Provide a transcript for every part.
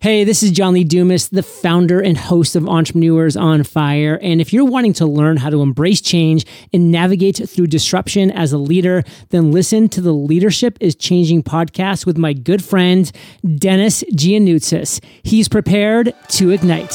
Hey, this is John Lee Dumas, the founder and host of Entrepreneurs on Fire. And if you're wanting to learn how to embrace change and navigate through disruption as a leader, then listen to the Leadership is Changing podcast with my good friend, Dennis Giannoutsis. He's prepared to ignite.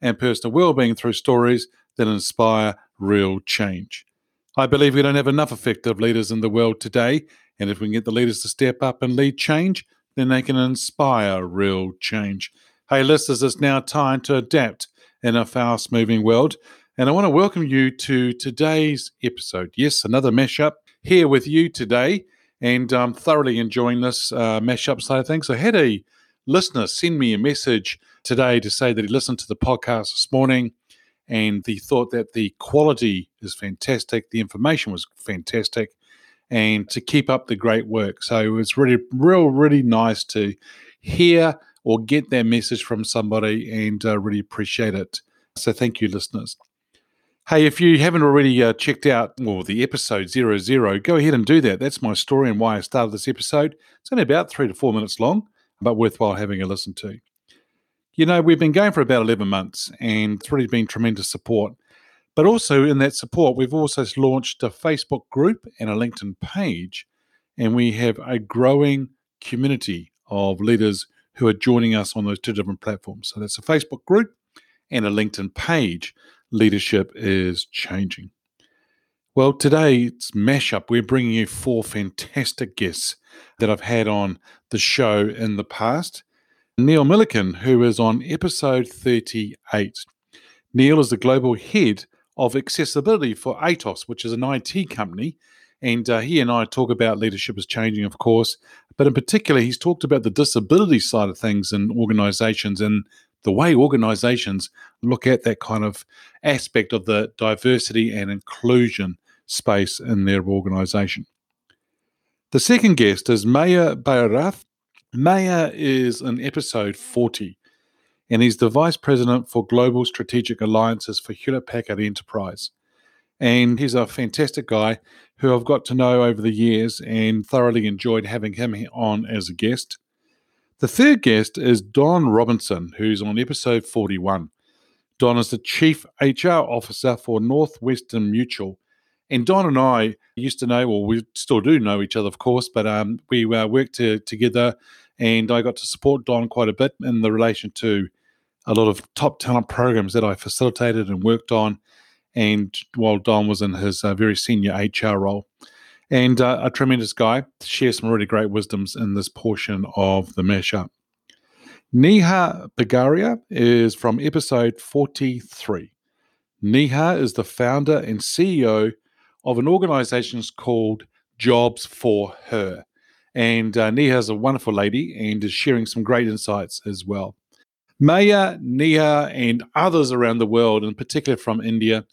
and personal well-being through stories that inspire real change. I believe we don't have enough effective leaders in the world today, and if we can get the leaders to step up and lead change, then they can inspire real change. Hey, listeners, it's now time to adapt in a fast moving world. And I want to welcome you to today's episode. Yes, another mashup here with you today. And I'm thoroughly enjoying this uh, mashup side of things. I had a listener send me a message today to say that he listened to the podcast this morning and he thought that the quality is fantastic, the information was fantastic, and to keep up the great work. So it was really, real, really nice to hear or get that message from somebody and uh, really appreciate it. So thank you, listeners. Hey, if you haven't already uh, checked out well the episode zero zero, go ahead and do that. That's my story and why I started this episode. It's only about three to four minutes long, but worthwhile having a listen to. You know, we've been going for about 11 months and it's really been tremendous support. But also in that support, we've also launched a Facebook group and a LinkedIn page, and we have a growing community of leaders who are joining us on those two different platforms. So that's a Facebook group and a LinkedIn page. Leadership is changing. Well, today it's Mashup. We're bringing you four fantastic guests that I've had on the show in the past. Neil Milliken, who is on episode 38. Neil is the global head of accessibility for Atos, which is an IT company. And uh, he and I talk about leadership is changing, of course, but in particular, he's talked about the disability side of things in organizations and the way organizations look at that kind of aspect of the diversity and inclusion space in their organization. The second guest is Maya Bayarath. Maya is in episode 40, and he's the Vice President for Global Strategic Alliances for Hewlett Packard Enterprise. And he's a fantastic guy who I've got to know over the years and thoroughly enjoyed having him on as a guest. The third guest is Don Robinson, who's on episode 41. Don is the Chief HR Officer for Northwestern Mutual. And Don and I used to know, well, we still do know each other, of course, but um, we uh, worked to, together and I got to support Don quite a bit in the relation to a lot of top talent programs that I facilitated and worked on. And while Don was in his uh, very senior HR role, and uh, a tremendous guy, shares some really great wisdoms in this portion of the mashup. Neha Bagaria is from episode 43. Neha is the founder and CEO of an organization called Jobs for Her. And uh, Neha is a wonderful lady and is sharing some great insights as well. Maya, Neha, and others around the world, in particular from India,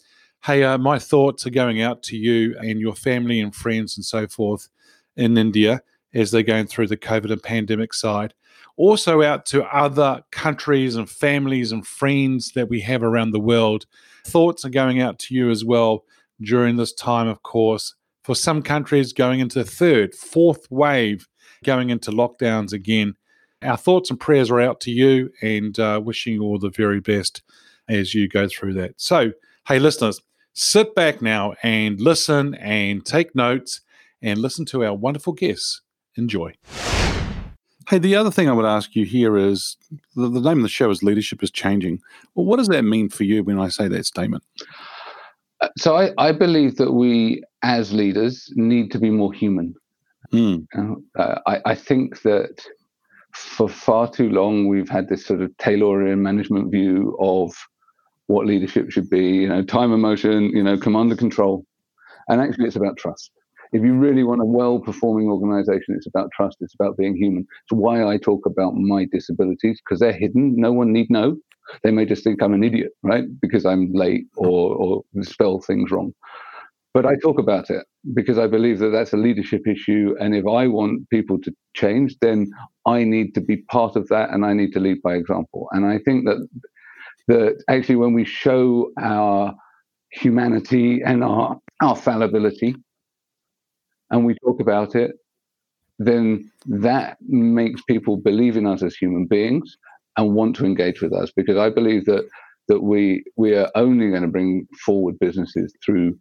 hey, uh, my thoughts are going out to you and your family and friends and so forth in India as they're going through the COVID and pandemic side. Also, out to other countries and families and friends that we have around the world. Thoughts are going out to you as well during this time, of course, for some countries going into third, fourth wave, going into lockdowns again. Our thoughts and prayers are out to you and uh, wishing you all the very best as you go through that. So, hey, listeners, sit back now and listen and take notes and listen to our wonderful guests. Enjoy. Hey, the other thing I would ask you here is the, the name of the show is Leadership is Changing. Well, what does that mean for you when I say that statement? Uh, so I, I believe that we as leaders need to be more human. Mm. Uh, I, I think that for far too long we've had this sort of Taylorian management view of what leadership should be, you know, time and motion, you know, command and control. And actually it's about trust if you really want a well performing organization, it's about trust, it's about being human. It's why I talk about my disabilities because they're hidden. No one need know. They may just think I'm an idiot, right? Because I'm late or, or spell things wrong. But I talk about it because I believe that that's a leadership issue. And if I want people to change, then I need to be part of that and I need to lead by example. And I think that that actually when we show our humanity and our, our fallibility, and we talk about it, then that makes people believe in us as human beings and want to engage with us because I believe that that we we are only going to bring forward businesses through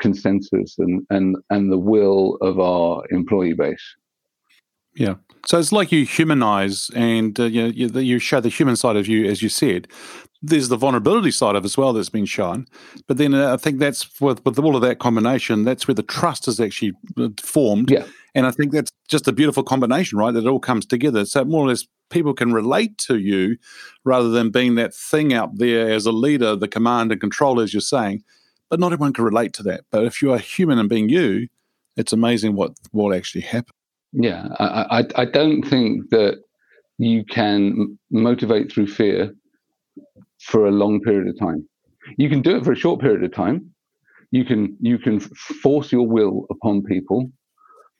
consensus and and and the will of our employee base. Yeah. So it's like you humanize and uh, you, you, you show the human side of you, as you said. There's the vulnerability side of as well that's been shown, but then uh, I think that's with with all of that combination. That's where the trust is actually uh, formed. Yeah. And I think that's just a beautiful combination, right? That it all comes together. So more or less people can relate to you rather than being that thing out there as a leader, the command and control, as you're saying. But not everyone can relate to that. But if you are human and being you, it's amazing what will actually happen. Yeah, I, I, I don't think that you can motivate through fear for a long period of time. You can do it for a short period of time. You can you can force your will upon people,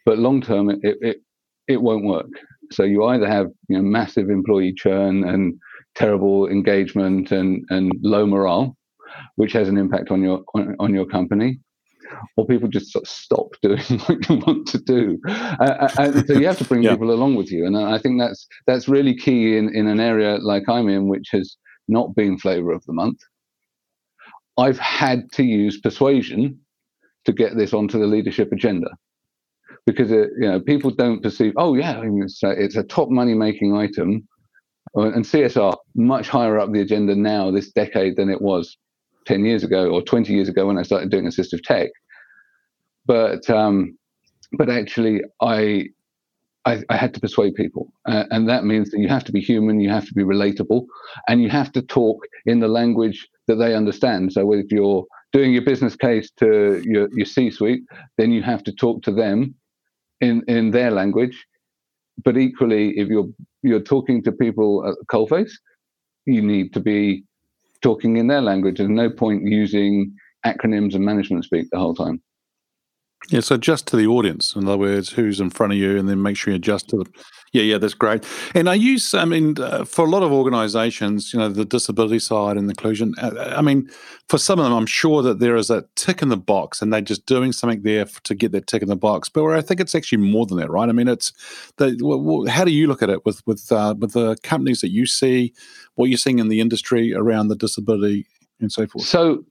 but long term it, it it won't work. So you either have you know massive employee churn and terrible engagement and and low morale, which has an impact on your on, on your company, or people just sort of stop doing what you want to do. Uh, and so you have to bring yeah. people along with you, and I think that's that's really key in in an area like I'm in, which has not been flavour of the month. I've had to use persuasion to get this onto the leadership agenda because it, you know people don't perceive. Oh yeah, it's a, it's a top money making item, uh, and CSR much higher up the agenda now this decade than it was 10 years ago or 20 years ago when I started doing assistive tech. But um, but actually, I, I, I had to persuade people, uh, and that means that you have to be human, you have to be relatable, and you have to talk in the language that they understand. So if you're doing your business case to your, your C-suite, then you have to talk to them in in their language. But equally, if you're you're talking to people at coalface, you need to be talking in their language. There's no point using acronyms and management speak the whole time. Yeah, so adjust to the audience. In other words, who's in front of you, and then make sure you adjust to them. Yeah, yeah, that's great. And I use, I mean, uh, for a lot of organisations, you know, the disability side and inclusion. Uh, I mean, for some of them, I'm sure that there is a tick in the box, and they're just doing something there to get that tick in the box. But where I think it's actually more than that, right? I mean, it's the. Well, how do you look at it with with uh, with the companies that you see, what you're seeing in the industry around the disability and so forth? So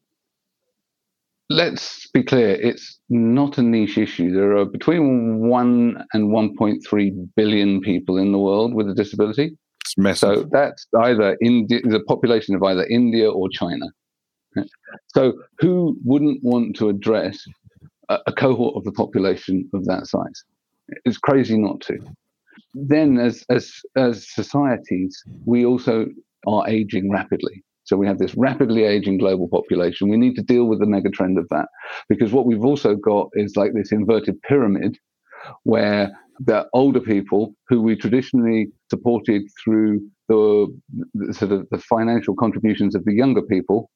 let's be clear, it's not a niche issue. There are between 1 and 1.3 billion people in the world with a disability. It's massive. So that's either Indi- the population of either India or China. So who wouldn't want to address a, a cohort of the population of that size? It's crazy not to. Then, as as as societies, we also are aging rapidly. So we have this rapidly aging global population. We need to deal with the mega trend of that because what we've also got is like this inverted pyramid where the older people who we traditionally supported through the, the sort of the financial contributions of the younger people.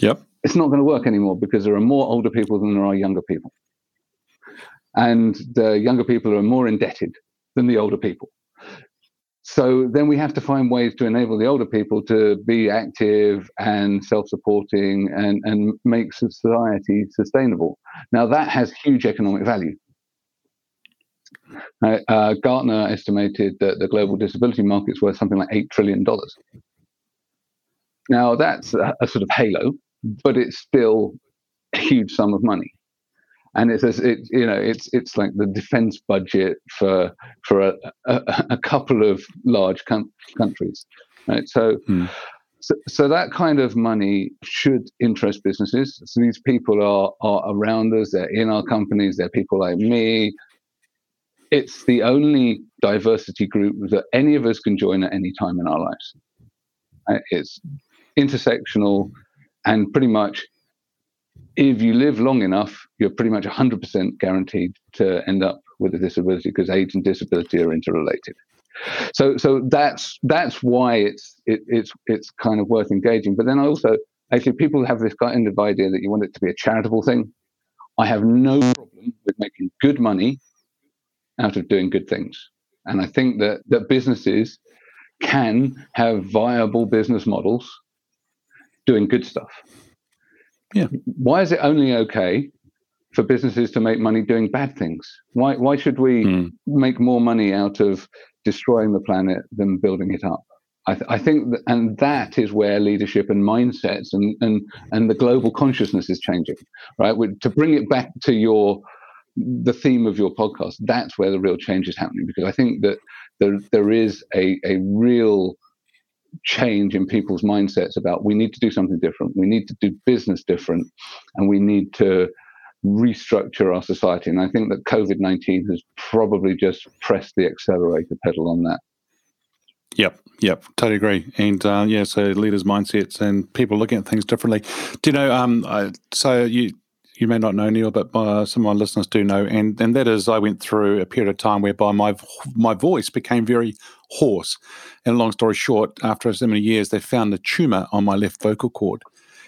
Yep. It's not going to work anymore because there are more older people than there are younger people. And the younger people are more indebted than the older people. So then we have to find ways to enable the older people to be active and self-supporting and, and make society sustainable. Now that has huge economic value. Uh, uh, Gartner estimated that the global disability market is worth something like $8 trillion. Now that's a, a sort of halo, but it's still a huge sum of money. And it's it, you know it's it's like the defense budget for for a, a, a couple of large com- countries right? So, hmm. so so that kind of money should interest businesses. So these people are are around us. They're in our companies. They're people like me. It's the only diversity group that any of us can join at any time in our lives. It's intersectional and pretty much if you live long enough, you're pretty much 100% guaranteed to end up with a disability because age and disability are interrelated. So, so that's that's why it's it, it's it's kind of worth engaging. But then I also, actually, people have this kind of idea that you want it to be a charitable thing. I have no problem with making good money out of doing good things, and I think that that businesses can have viable business models doing good stuff. Yeah. Why is it only okay for businesses to make money doing bad things? Why why should we mm. make more money out of destroying the planet than building it up? I, th- I think, that, and that is where leadership and mindsets and and and the global consciousness is changing, right? To bring it back to your the theme of your podcast, that's where the real change is happening because I think that there there is a a real change in people's mindsets about we need to do something different, we need to do business different, and we need to restructure our society. And I think that COVID 19 has probably just pressed the accelerator pedal on that. Yep, yep, totally agree. And uh, yeah, so leaders' mindsets and people looking at things differently. Do you know? Um, I, so you you may not know Neil, but uh, some of my listeners do know, and and that is I went through a period of time whereby my my voice became very hoarse. And long story short, after so many years, they found a tumor on my left vocal cord,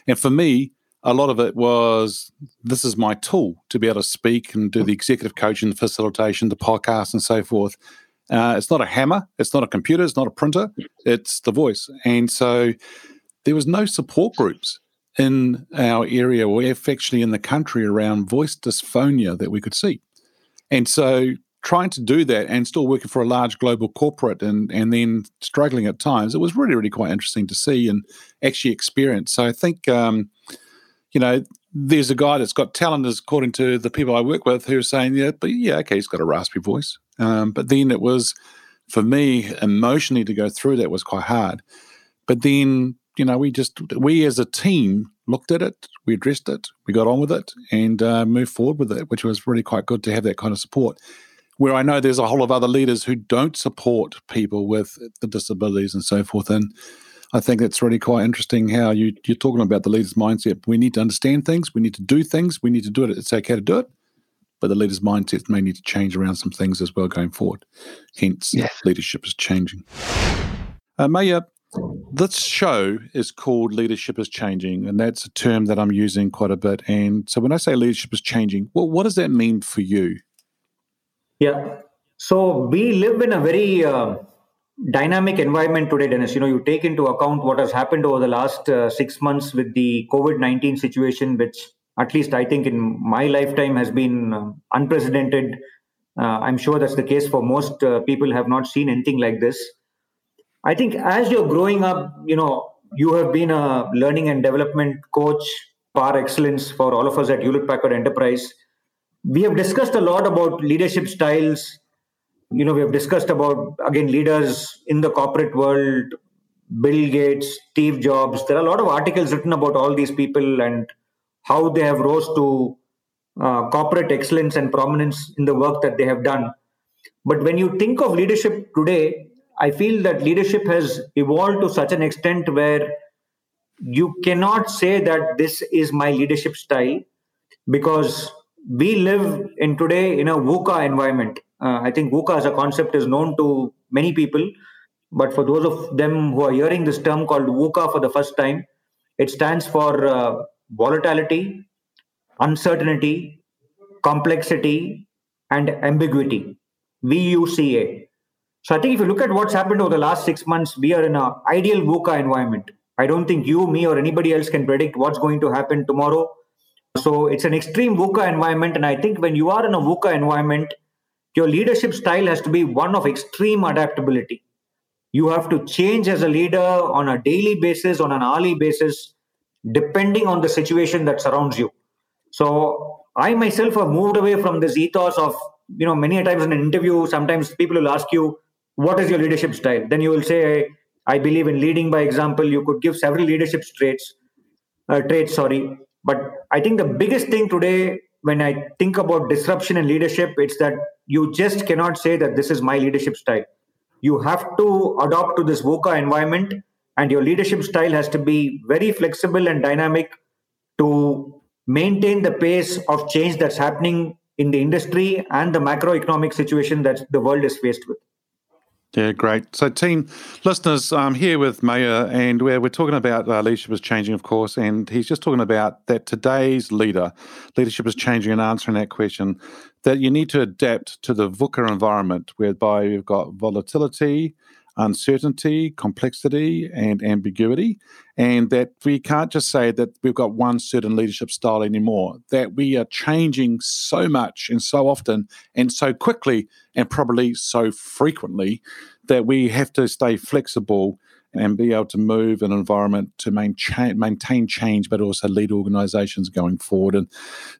and for me, a lot of it was this is my tool to be able to speak and do the executive coaching, the facilitation, the podcast, and so forth. Uh, it's not a hammer, it's not a computer, it's not a printer, it's the voice, and so there was no support groups in our area or actually in the country around voice dysphonia that we could see. And so trying to do that and still working for a large global corporate and, and then struggling at times, it was really, really quite interesting to see and actually experience. So I think, um, you know, there's a guy that's got talent, as according to the people I work with, who are saying, yeah, but yeah, okay, he's got a raspy voice. Um, but then it was, for me, emotionally to go through that was quite hard. But then you know, we just we as a team looked at it, we addressed it, we got on with it, and uh, moved forward with it, which was really quite good to have that kind of support. Where I know there's a whole of other leaders who don't support people with the disabilities and so forth, and I think it's really quite interesting how you you're talking about the leader's mindset. We need to understand things, we need to do things, we need to do it. It's okay to do it, but the leader's mindset may need to change around some things as well going forward. Hence, yes. leadership is changing. Uh, Maya, this show is called Leadership is Changing, and that's a term that I'm using quite a bit. And so when I say leadership is changing, well, what does that mean for you? Yeah. So we live in a very uh, dynamic environment today, Dennis. You know, you take into account what has happened over the last uh, six months with the COVID 19 situation, which at least I think in my lifetime has been uh, unprecedented. Uh, I'm sure that's the case for most uh, people have not seen anything like this I think as you're growing up, you know, you have been a learning and development coach par excellence for all of us at Hewlett Packard Enterprise. We have discussed a lot about leadership styles. You know, we have discussed about, again, leaders in the corporate world, Bill Gates, Steve Jobs. There are a lot of articles written about all these people and how they have rose to uh, corporate excellence and prominence in the work that they have done. But when you think of leadership today, I feel that leadership has evolved to such an extent where you cannot say that this is my leadership style because we live in today in a VUCA environment. Uh, I think VUCA as a concept is known to many people, but for those of them who are hearing this term called VUCA for the first time, it stands for uh, volatility, uncertainty, complexity, and ambiguity. VUCA. So I think if you look at what's happened over the last six months, we are in an ideal VUCA environment. I don't think you, me, or anybody else can predict what's going to happen tomorrow. So it's an extreme VUCA environment. And I think when you are in a VUCA environment, your leadership style has to be one of extreme adaptability. You have to change as a leader on a daily basis, on an hourly basis, depending on the situation that surrounds you. So I myself have moved away from this ethos of, you know, many a times in an interview, sometimes people will ask you, what is your leadership style? Then you will say, I believe in leading by example. You could give several leadership traits, uh, traits, sorry. But I think the biggest thing today, when I think about disruption and leadership, it's that you just cannot say that this is my leadership style. You have to adopt to this VUCA environment, and your leadership style has to be very flexible and dynamic to maintain the pace of change that's happening in the industry and the macroeconomic situation that the world is faced with. Yeah, great. So, team listeners, I'm here with Mayor, and we're, we're talking about uh, leadership is changing, of course, and he's just talking about that today's leader, leadership is changing, and answering that question that you need to adapt to the VUCA environment, whereby you've got volatility, uncertainty, complexity, and ambiguity. And that we can't just say that we've got one certain leadership style anymore, that we are changing so much and so often and so quickly and probably so frequently that we have to stay flexible and be able to move an environment to maintain, maintain change, but also lead organizations going forward. And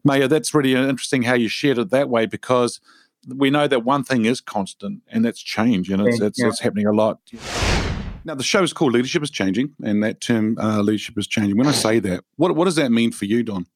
Maya, that's really interesting how you shared it that way because we know that one thing is constant, and that's change, and it's it's, yeah. it's happening a lot. Now, the show is called Leadership is Changing, and that term uh, leadership is changing. When I say that, what what does that mean for you, Don?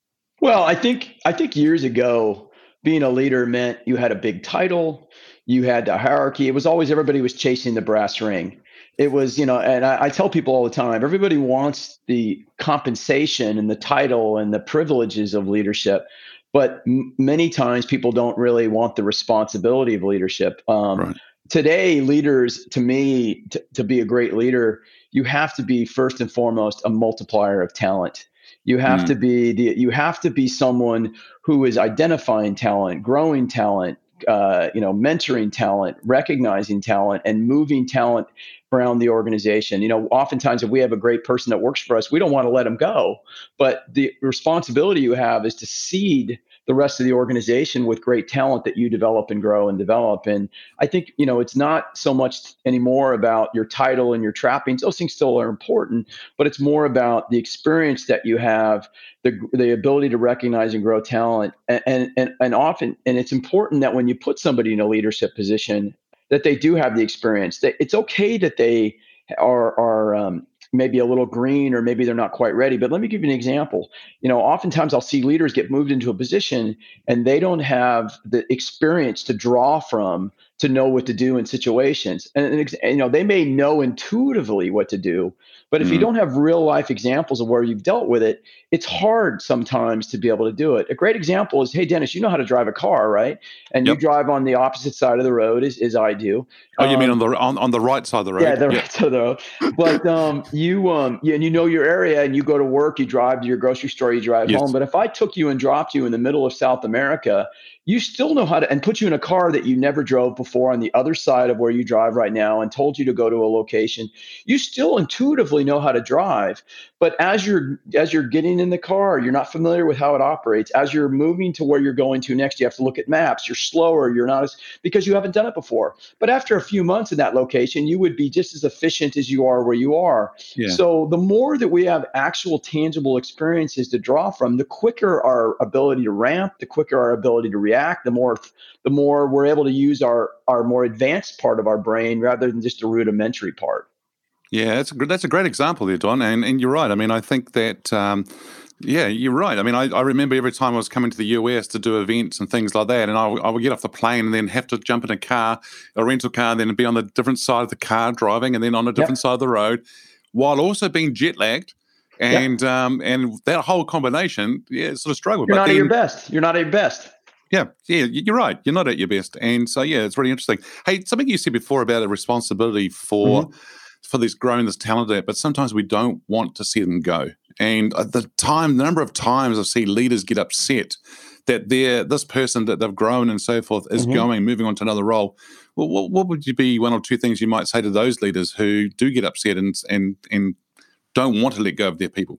Well, I think I think years ago, being a leader meant you had a big title, you had a hierarchy. It was always everybody was chasing the brass ring. It was, you know, and I, I tell people all the time, everybody wants the compensation and the title and the privileges of leadership but m- many times people don't really want the responsibility of leadership. Um, right. Today, leaders, to me, t- to be a great leader, you have to be first and foremost a multiplier of talent. You have mm. to be the, you have to be someone who is identifying talent, growing talent, uh, you know, mentoring talent, recognizing talent, and moving talent around the organization. You know, oftentimes if we have a great person that works for us, we don't want to let them go. But the responsibility you have is to seed the rest of the organization with great talent that you develop and grow and develop. And I think, you know, it's not so much anymore about your title and your trappings. Those things still are important, but it's more about the experience that you have, the, the ability to recognize and grow talent. And, and, and often, and it's important that when you put somebody in a leadership position, that they do have the experience. That it's okay that they are are um, maybe a little green or maybe they're not quite ready. But let me give you an example. You know, oftentimes I'll see leaders get moved into a position and they don't have the experience to draw from to know what to do in situations. And, and, you know, they may know intuitively what to do, but if mm-hmm. you don't have real life examples of where you've dealt with it, it's hard sometimes to be able to do it. A great example is, hey, Dennis, you know how to drive a car, right? And yep. you drive on the opposite side of the road as, as I do. Oh, you um, mean on the on, on the right side of the road? Yeah, the right side of the road. But um, you um, yeah, and you know your area, and you go to work, you drive to your grocery store, you drive yes. home. But if I took you and dropped you in the middle of South America, you still know how to and put you in a car that you never drove before on the other side of where you drive right now and told you to go to a location you still intuitively know how to drive but as you're as you're getting in the car you're not familiar with how it operates. As you're moving to where you're going to next you have to look at maps. You're slower. You're not as because you haven't done it before. But after a few months in that location you would be just as efficient as you are where you are. Yeah. so the more that we have actual tangible experiences to draw from the quicker our ability to ramp the quicker our ability to react the more the more we're able to use our our more advanced part of our brain rather than just a rudimentary part yeah, that's a, that's a great example there, Don. And, and you're right. I mean, I think that, um, yeah, you're right. I mean, I, I remember every time I was coming to the US to do events and things like that, and I, I would get off the plane and then have to jump in a car, a rental car, and then be on the different side of the car driving and then on a different yep. side of the road while also being jet lagged. And yep. um, and that whole combination, yeah, sort of struggled. You're but not then, at your best. You're not at your best. Yeah, yeah, you're right. You're not at your best, and so yeah, it's really interesting. Hey, something you said before about a responsibility for mm-hmm for this growing this talent there, but sometimes we don't want to see them go. And the time, the number of times I've seen leaders get upset that they're this person that they've grown and so forth is mm-hmm. going, moving on to another role. Well, what, what would you be one or two things you might say to those leaders who do get upset and and and don't want to let go of their people?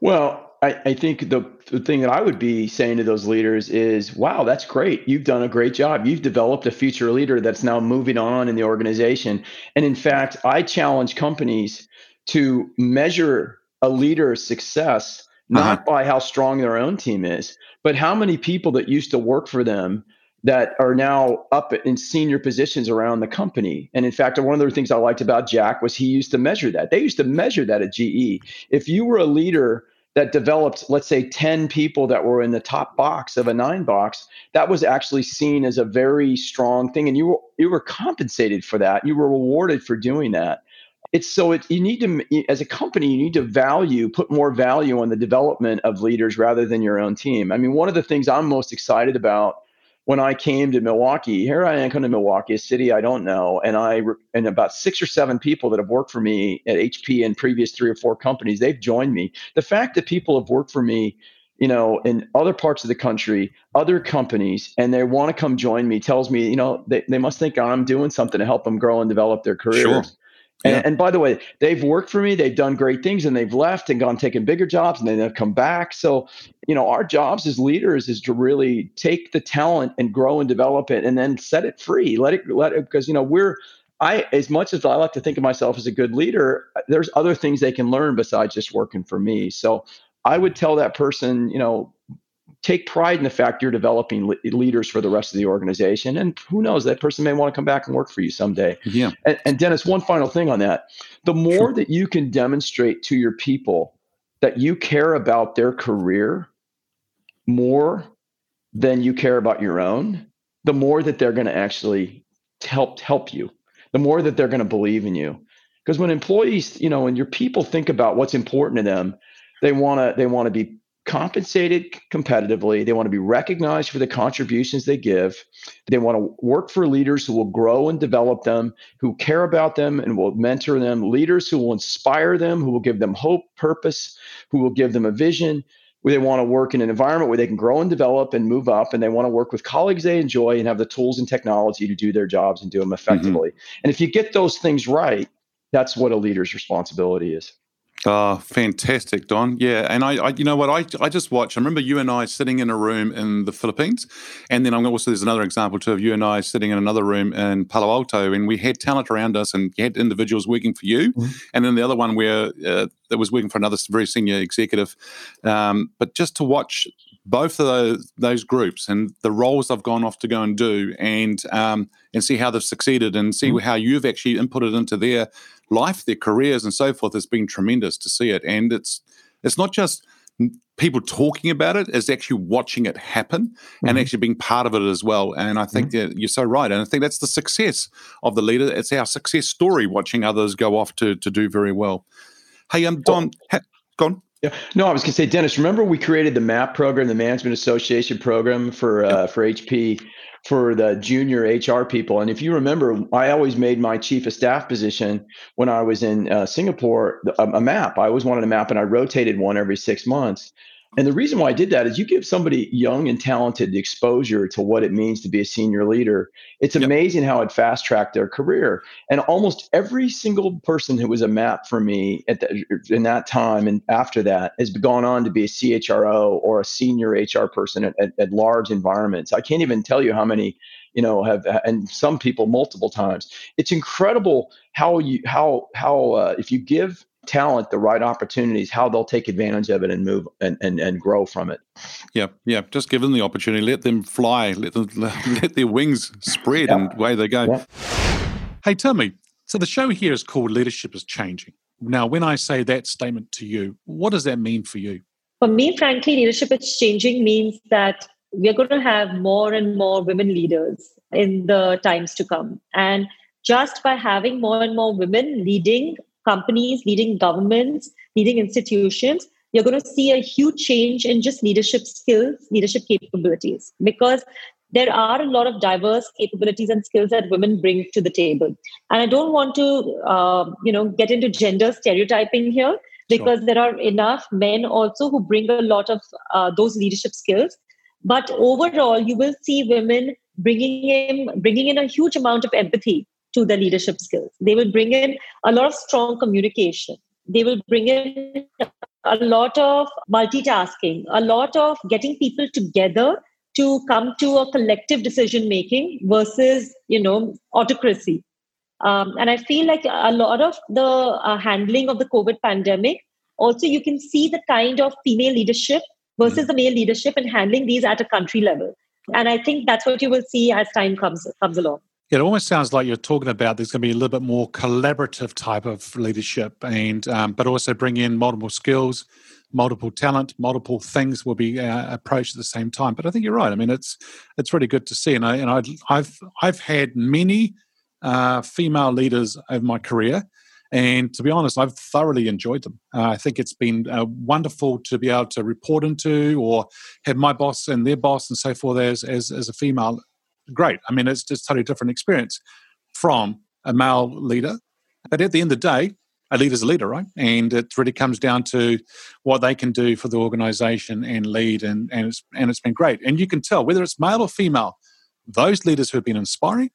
Well, I, I think the, the thing that I would be saying to those leaders is, wow, that's great. You've done a great job. You've developed a future leader that's now moving on in the organization. And in fact, I challenge companies to measure a leader's success not uh-huh. by how strong their own team is, but how many people that used to work for them that are now up in senior positions around the company. And in fact, one of the things I liked about Jack was he used to measure that. They used to measure that at GE. If you were a leader that developed, let's say, 10 people that were in the top box of a nine box, that was actually seen as a very strong thing. And you were, you were compensated for that. You were rewarded for doing that. It's so it, you need to, as a company, you need to value, put more value on the development of leaders rather than your own team. I mean, one of the things I'm most excited about when I came to Milwaukee, here I am coming to Milwaukee, a city I don't know, and I and about six or seven people that have worked for me at HP and previous three or four companies, they've joined me. The fact that people have worked for me, you know, in other parts of the country, other companies, and they want to come join me tells me, you know, they, they must think I'm doing something to help them grow and develop their careers. Sure. And, yeah. and, by the way, they've worked for me. They've done great things, and they've left and gone taking bigger jobs, and then they've come back. So, you know, our jobs as leaders is to really take the talent and grow and develop it, and then set it free. Let it let it because you know we're I as much as I like to think of myself as a good leader, there's other things they can learn besides just working for me. So I would tell that person, you know, take pride in the fact you're developing le- leaders for the rest of the organization. And who knows, that person may want to come back and work for you someday. Yeah. And, and Dennis, one final thing on that. The more sure. that you can demonstrate to your people that you care about their career more than you care about your own, the more that they're going to actually help help you, the more that they're going to believe in you. Because when employees, you know, and your people think about what's important to them, they want to they want to be compensated competitively. They want to be recognized for the contributions they give. They want to work for leaders who will grow and develop them, who care about them and will mentor them, leaders who will inspire them, who will give them hope, purpose, who will give them a vision. Where they want to work in an environment where they can grow and develop and move up, and they want to work with colleagues they enjoy and have the tools and technology to do their jobs and do them effectively. Mm-hmm. And if you get those things right, that's what a leader's responsibility is. Oh, fantastic, Don. Yeah, and I, I, you know what, I, I just watched. I remember you and I sitting in a room in the Philippines, and then I'm also there's another example too of you and I sitting in another room in Palo Alto, and we had talent around us, and you had individuals working for you, mm-hmm. and then the other one where uh, that was working for another very senior executive. Um, but just to watch both of those, those groups and the roles they've gone off to go and do, and um, and see how they've succeeded, and see mm-hmm. how you've actually inputted into their life, their careers, and so forth has been tremendous to see it. And it's it's not just people talking about it, it's actually watching it happen mm-hmm. and actually being part of it as well. And I think mm-hmm. that you're so right. And I think that's the success of the leader. It's our success story watching others go off to to do very well. Hey, um, Don, ha- go on. Yeah. No, I was going to say, Dennis. Remember, we created the MAP program, the Management Association program for uh, for HP for the junior HR people. And if you remember, I always made my chief of staff position when I was in uh, Singapore a, a, map. I always wanted a map, and I rotated one every six months. And the reason why I did that is you give somebody young and talented exposure to what it means to be a senior leader. It's yep. amazing how it fast tracked their career. And almost every single person who was a map for me at the, in that time and after that has gone on to be a CHRO or a senior HR person at, at, at large environments. I can't even tell you how many you know have and some people multiple times it's incredible how you how how uh, if you give talent the right opportunities, how they'll take advantage of it and move and, and, and grow from it. Yeah, yeah. Just give them the opportunity, let them fly, let them let their wings spread yeah. and away they go. Yeah. Hey, tell me. So the show here is called Leadership is Changing. Now, when I say that statement to you, what does that mean for you? For me, frankly, leadership is changing means that we're going to have more and more women leaders in the times to come. And just by having more and more women leading companies, leading governments, leading institutions, you're going to see a huge change in just leadership skills, leadership capabilities, because there are a lot of diverse capabilities and skills that women bring to the table. And I don't want to, uh, you know, get into gender stereotyping here, because sure. there are enough men also who bring a lot of uh, those leadership skills. But overall, you will see women bringing in bringing in a huge amount of empathy to their leadership skills. They will bring in a lot of strong communication. They will bring in a lot of multitasking, a lot of getting people together to come to a collective decision making versus, you know, autocracy. Um, and I feel like a lot of the uh, handling of the COVID pandemic also you can see the kind of female leadership versus the male leadership and handling these at a country level. And I think that's what you will see as time comes comes along. It almost sounds like you're talking about there's going to be a little bit more collaborative type of leadership, and um, but also bring in multiple skills, multiple talent, multiple things will be uh, approached at the same time. But I think you're right. I mean, it's it's really good to see, and I and I, I've I've had many uh, female leaders over my career, and to be honest, I've thoroughly enjoyed them. Uh, I think it's been uh, wonderful to be able to report into or have my boss and their boss and so forth as, as, as a female. Great. I mean, it's just a totally different experience from a male leader. But at the end of the day, a leader's a leader, right? And it really comes down to what they can do for the organization and lead. And, and, it's, and it's been great. And you can tell whether it's male or female, those leaders who have been inspiring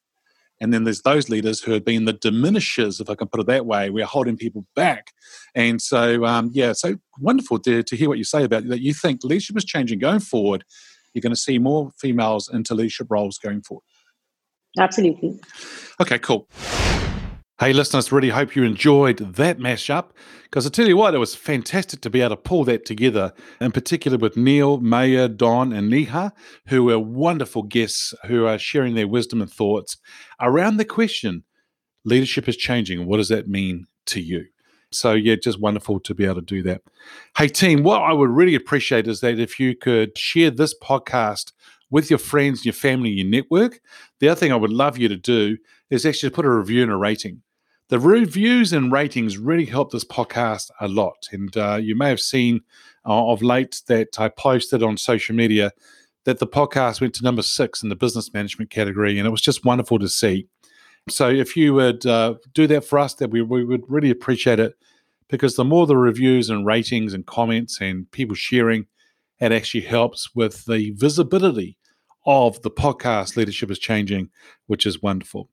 and then there's those leaders who have been the diminishers, if I can put it that way. We're holding people back. And so, um, yeah, so wonderful to, to hear what you say about that. You think leadership is changing going forward. You're going to see more females into leadership roles going forward. Absolutely. Okay, cool. Hey, listeners, really hope you enjoyed that mashup because I tell you what, it was fantastic to be able to pull that together, in particular with Neil, Maya, Don, and Neha, who were wonderful guests who are sharing their wisdom and thoughts around the question leadership is changing. What does that mean to you? So, yeah, just wonderful to be able to do that. Hey, team, what I would really appreciate is that if you could share this podcast with your friends, your family, your network. The other thing I would love you to do is actually put a review and a rating. The reviews and ratings really help this podcast a lot. And uh, you may have seen uh, of late that I posted on social media that the podcast went to number six in the business management category. And it was just wonderful to see. So if you would uh, do that for us, that we, we would really appreciate it because the more the reviews and ratings and comments and people sharing, it actually helps with the visibility of the podcast Leadership is Changing, which is wonderful.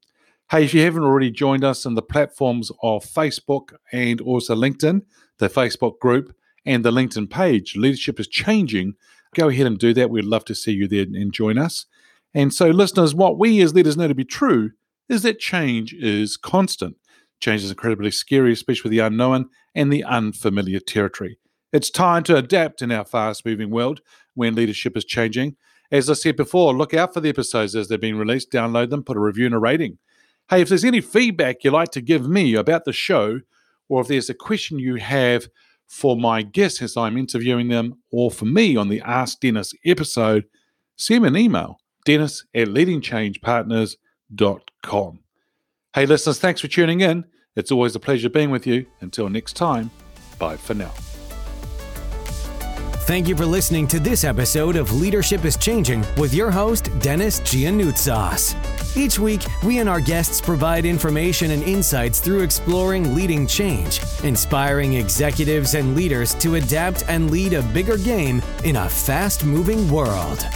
Hey, if you haven't already joined us in the platforms of Facebook and also LinkedIn, the Facebook group and the LinkedIn page, Leadership is Changing, go ahead and do that. We'd love to see you there and join us. And so, listeners, what we as leaders know to be true is that change is constant. Change is incredibly scary, especially with the unknown and the unfamiliar territory. It's time to adapt in our fast moving world when leadership is changing. As I said before, look out for the episodes as they're being released, download them, put a review and a rating. Hey, if there's any feedback you'd like to give me about the show, or if there's a question you have for my guests as I'm interviewing them, or for me on the Ask Dennis episode, send me an email, dennis at leadingchangepartners.com. Hey, listeners, thanks for tuning in. It's always a pleasure being with you. Until next time, bye for now. Thank you for listening to this episode of Leadership is Changing with your host, Dennis Giannoutsas. Each week, we and our guests provide information and insights through exploring leading change, inspiring executives and leaders to adapt and lead a bigger game in a fast moving world.